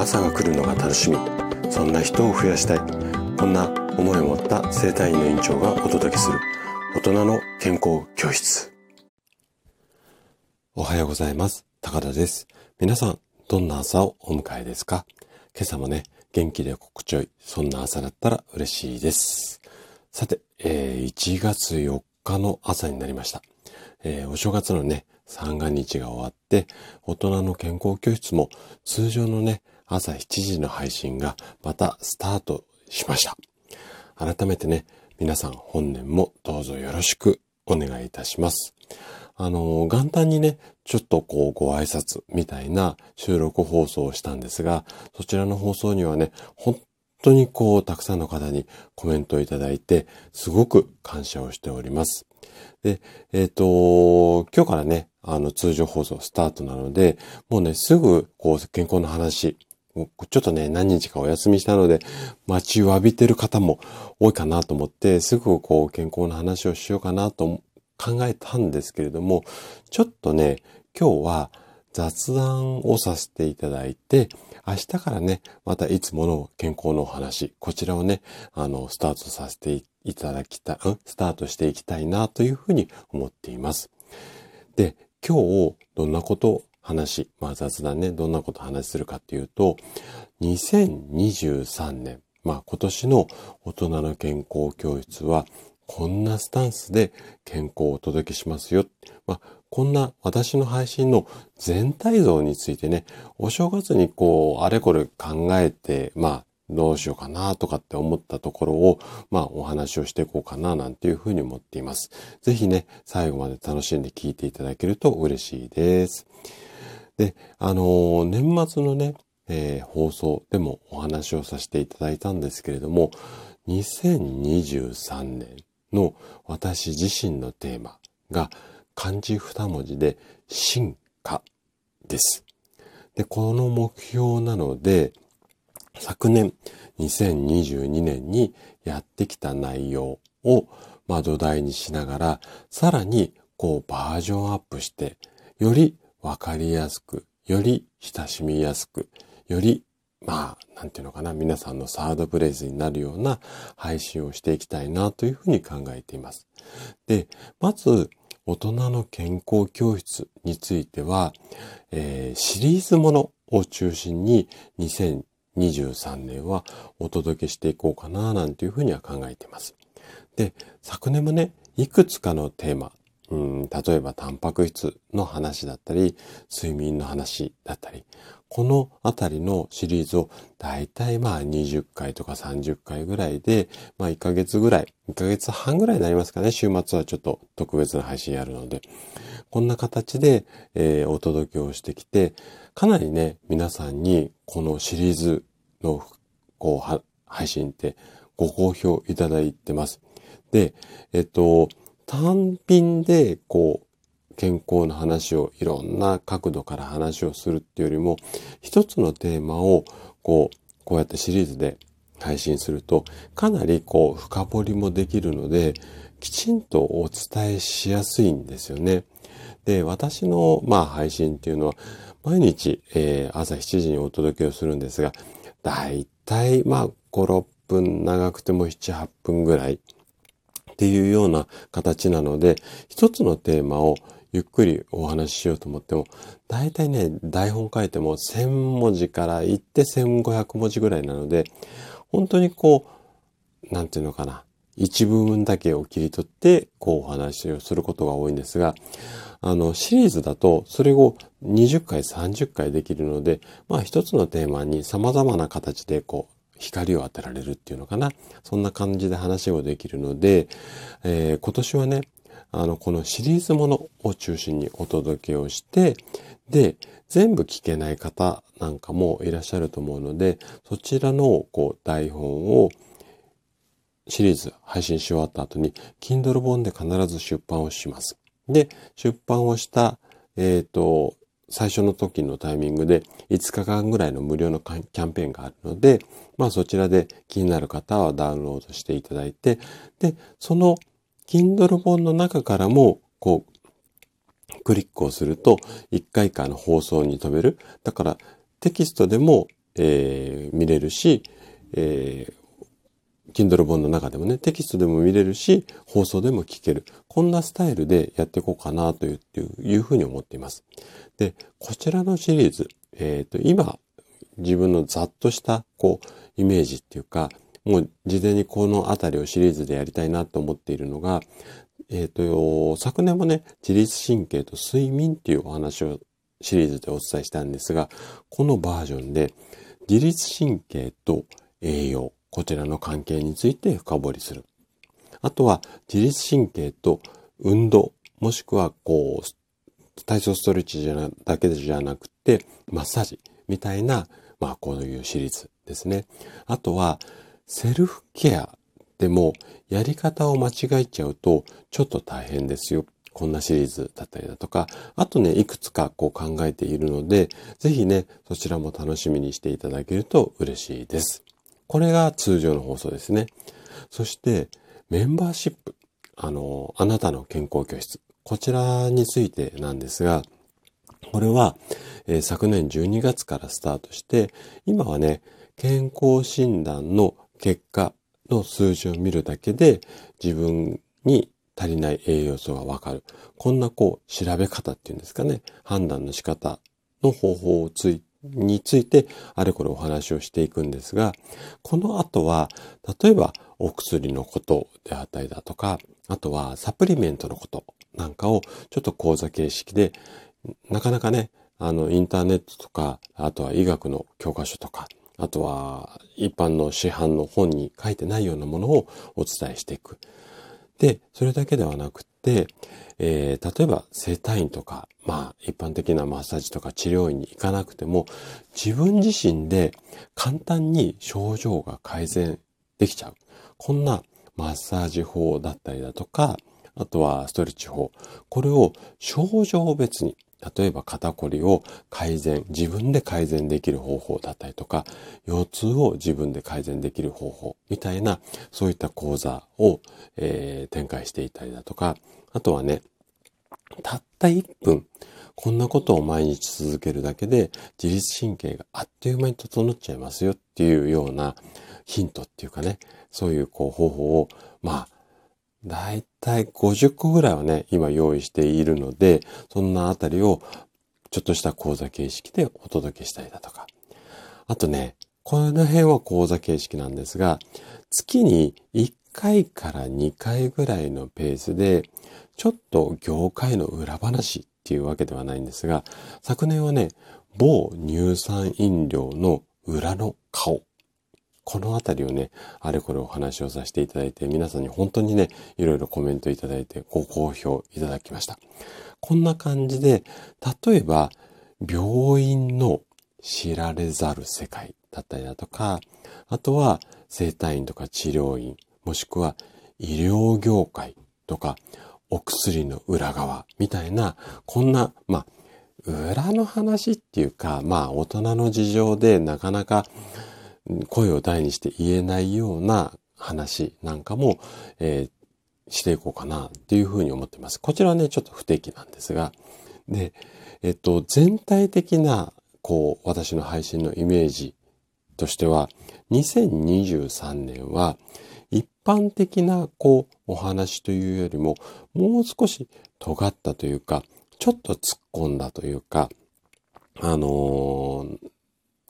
朝が来るのが楽しみ。そんな人を増やしたい。こんな思いを持った生体院の院長がお届けする。大人の健康教室。おはようございます。高田です。皆さんどんな朝をお迎えですか？今朝もね元気で心地よいそんな朝だったら嬉しいです。さて、えー、1月4日の朝になりました、えー、お正月のね三が日が終わって、大人の健康教室も通常のね、朝7時の配信がまたスタートしました。改めてね、皆さん本年もどうぞよろしくお願いいたします。あの、元旦にね、ちょっとこうご挨拶みたいな収録放送をしたんですが、そちらの放送にはね、本当にこうたくさんの方にコメントをいただいて、すごく感謝をしております。で、えっ、ー、と、今日からね、あの、通常放送スタートなので、もうね、すぐ、こう、健康の話、ちょっとね、何日かお休みしたので、待ちわびてる方も多いかなと思って、すぐこう、健康の話をしようかなと考えたんですけれども、ちょっとね、今日は雑談をさせていただいて、明日からね、またいつもの健康のお話、こちらをね、あの、スタートさせていただきたい、スタートしていきたいなというふうに思っています。で、今日どんなこと話、まあ雑談ね、どんなこと話するかっていうと、2023年、まあ今年の大人の健康教室は、こんなスタンスで健康をお届けしますよ。まあ、こんな私の配信の全体像についてね、お正月にこう、あれこれ考えて、まあ、どうしようかなとかって思ったところを、まあお話をしていこうかななんていうふうに思っています。ぜひね、最後まで楽しんで聞いていただけると嬉しいです。で、あのー、年末のね、えー、放送でもお話をさせていただいたんですけれども、2023年の私自身のテーマが漢字二文字で進化です。で、この目標なので、昨年2022年にやってきた内容を、まあ、土台にしながら、さらにこうバージョンアップして、よりわかりやすく、より親しみやすく、よりまあ、なんていうのかな、皆さんのサードプレイスになるような配信をしていきたいなというふうに考えています。で、まず、大人の健康教室については、えー、シリーズものを中心に2023年はお届けしていこうかななんていうふうには考えています。で、昨年もね、いくつかのテーマ、うん、例えばタンパク質の話だったり、睡眠の話だったり、このあたりのシリーズをだいたいまあ20回とか30回ぐらいで、まあ1ヶ月ぐらい、1ヶ月半ぐらいになりますかね。週末はちょっと特別な配信やるので。こんな形で、えー、お届けをしてきて、かなりね、皆さんにこのシリーズのこう配信ってご好評いただいてます。で、えっと、単品でこう健康の話をいろんな角度から話をするっていうよりも、一つのテーマをこう、こうやってシリーズで配信すると、かなりこう、深掘りもできるので、きちんとお伝えしやすいんですよね。で、私の、まあ、配信っていうのは、毎日、えー、朝7時にお届けをするんですが、だいたい、まあ、5、6分、長くても7、8分ぐらいっていうような形なので、一つのテーマをゆっくりお話ししようと思っても、大体ね、台本書いても1000文字から言って1500文字ぐらいなので、本当にこう、なんていうのかな、一部分だけを切り取って、こうお話をすることが多いんですが、あの、シリーズだと、それを20回、30回できるので、まあ一つのテーマに様々な形でこう、光を当てられるっていうのかな。そんな感じで話をできるので、えー、今年はね、あの、このシリーズものを中心にお届けをして、で、全部聞けない方なんかもいらっしゃると思うので、そちらのこう台本をシリーズ配信し終わった後に、Kindle 本で必ず出版をします。で、出版をした、えっ、ー、と、最初の時のタイミングで5日間ぐらいの無料のキャンペーンがあるので、まあそちらで気になる方はダウンロードしていただいて、で、その Kindle 本の中からも、こう、クリックをすると、1回間の放送に飛べる。だから、テキストでもえー、見れるし、えー、Kindle 本の中でもね、テキストでも見れるし、放送でも聞ける。こんなスタイルでやっていこうかなといういうふうに思っています。で、こちらのシリーズ、えっ、ー、と、今、自分のざっとした、こう、イメージっていうか、もう事前にこのあたりをシリーズでやりたいなと思っているのが、えっ、ー、と、昨年もね、自律神経と睡眠っていうお話をシリーズでお伝えしたんですが、このバージョンで自律神経と栄養、こちらの関係について深掘りする。あとは自律神経と運動、もしくはこう、体操ストレッチじゃなだけじゃなくて、マッサージみたいな、まあこういうシリーズですね。あとは、セルフケアでもやり方を間違えちゃうとちょっと大変ですよ。こんなシリーズだったりだとか、あとね、いくつかこう考えているので、ぜひね、そちらも楽しみにしていただけると嬉しいです。これが通常の放送ですね。そして、メンバーシップ。あの、あなたの健康教室。こちらについてなんですが、これは、えー、昨年12月からスタートして、今はね、健康診断の結果の数字を見るだけで自分に足りない栄養素がわかる。こんなこう調べ方っていうんですかね。判断の仕方の方法をついについてあれこれお話をしていくんですが、この後は、例えばお薬のことであったりだとか、あとはサプリメントのことなんかをちょっと講座形式で、なかなかね、あの、インターネットとか、あとは医学の教科書とか、あとは一般の市販の本に書いてないようなものをお伝えしていく。で、それだけではなくて、えー、例えば整体院とか、まあ一般的なマッサージとか治療院に行かなくても、自分自身で簡単に症状が改善できちゃう。こんなマッサージ法だったりだとか、あとはストレッチ法。これを症状別に例えば肩こりを改善、自分で改善できる方法だったりとか、腰痛を自分で改善できる方法みたいな、そういった講座を、えー、展開していたりだとか、あとはね、たった1分、こんなことを毎日続けるだけで自律神経があっという間に整っちゃいますよっていうようなヒントっていうかね、そういうこう方法を、まあ、だいたい50個ぐらいはね、今用意しているので、そんなあたりをちょっとした講座形式でお届けしたりだとか。あとね、この辺は講座形式なんですが、月に1回から2回ぐらいのペースで、ちょっと業界の裏話っていうわけではないんですが、昨年はね、某乳酸飲料の裏の顔このあたりをね、あれこれお話をさせていただいて、皆さんに本当にね、いろいろコメントいただいて、ご好評いただきました。こんな感じで、例えば、病院の知られざる世界だったりだとか、あとは生体院とか治療院、もしくは医療業界とか、お薬の裏側みたいな、こんな、まあ、裏の話っていうか、まあ、大人の事情でなかなか、声を大にして言えないような話なんかも、えー、していこうかなっていうふうに思っています。こちらはね、ちょっと不定期なんですが、で、えっと、全体的な、こう、私の配信のイメージとしては、2023年は、一般的な、こう、お話というよりも、もう少し尖ったというか、ちょっと突っ込んだというか、あのー、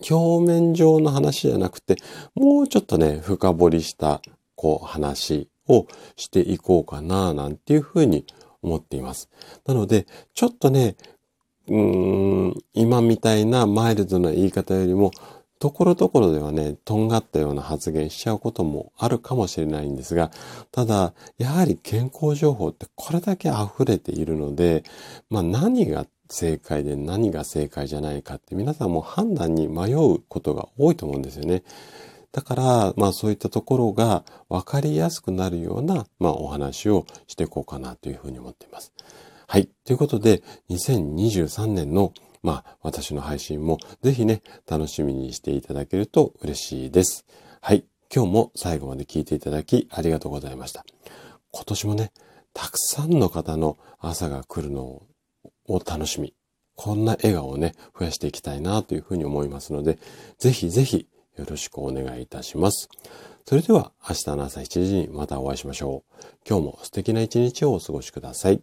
表面上の話じゃなくて、もうちょっとね、深掘りした、こう、話をしていこうかな、なんていうふうに思っています。なので、ちょっとね、うーん、今みたいなマイルドな言い方よりも、ところどころではね、とんがったような発言しちゃうこともあるかもしれないんですが、ただ、やはり健康情報ってこれだけ溢れているので、まあ何が正解で何が正解じゃないかって皆さんも判断に迷うことが多いと思うんですよね。だから、まあそういったところが分かりやすくなるような、まあお話をしていこうかなというふうに思っています。はい。ということで、2023年の、まあ私の配信もぜひね、楽しみにしていただけると嬉しいです。はい。今日も最後まで聞いていただきありがとうございました。今年もね、たくさんの方の朝が来るのをを楽しみ。こんな笑顔をね、増やしていきたいなというふうに思いますので、ぜひぜひよろしくお願いいたします。それでは明日の朝7時にまたお会いしましょう。今日も素敵な一日をお過ごしください。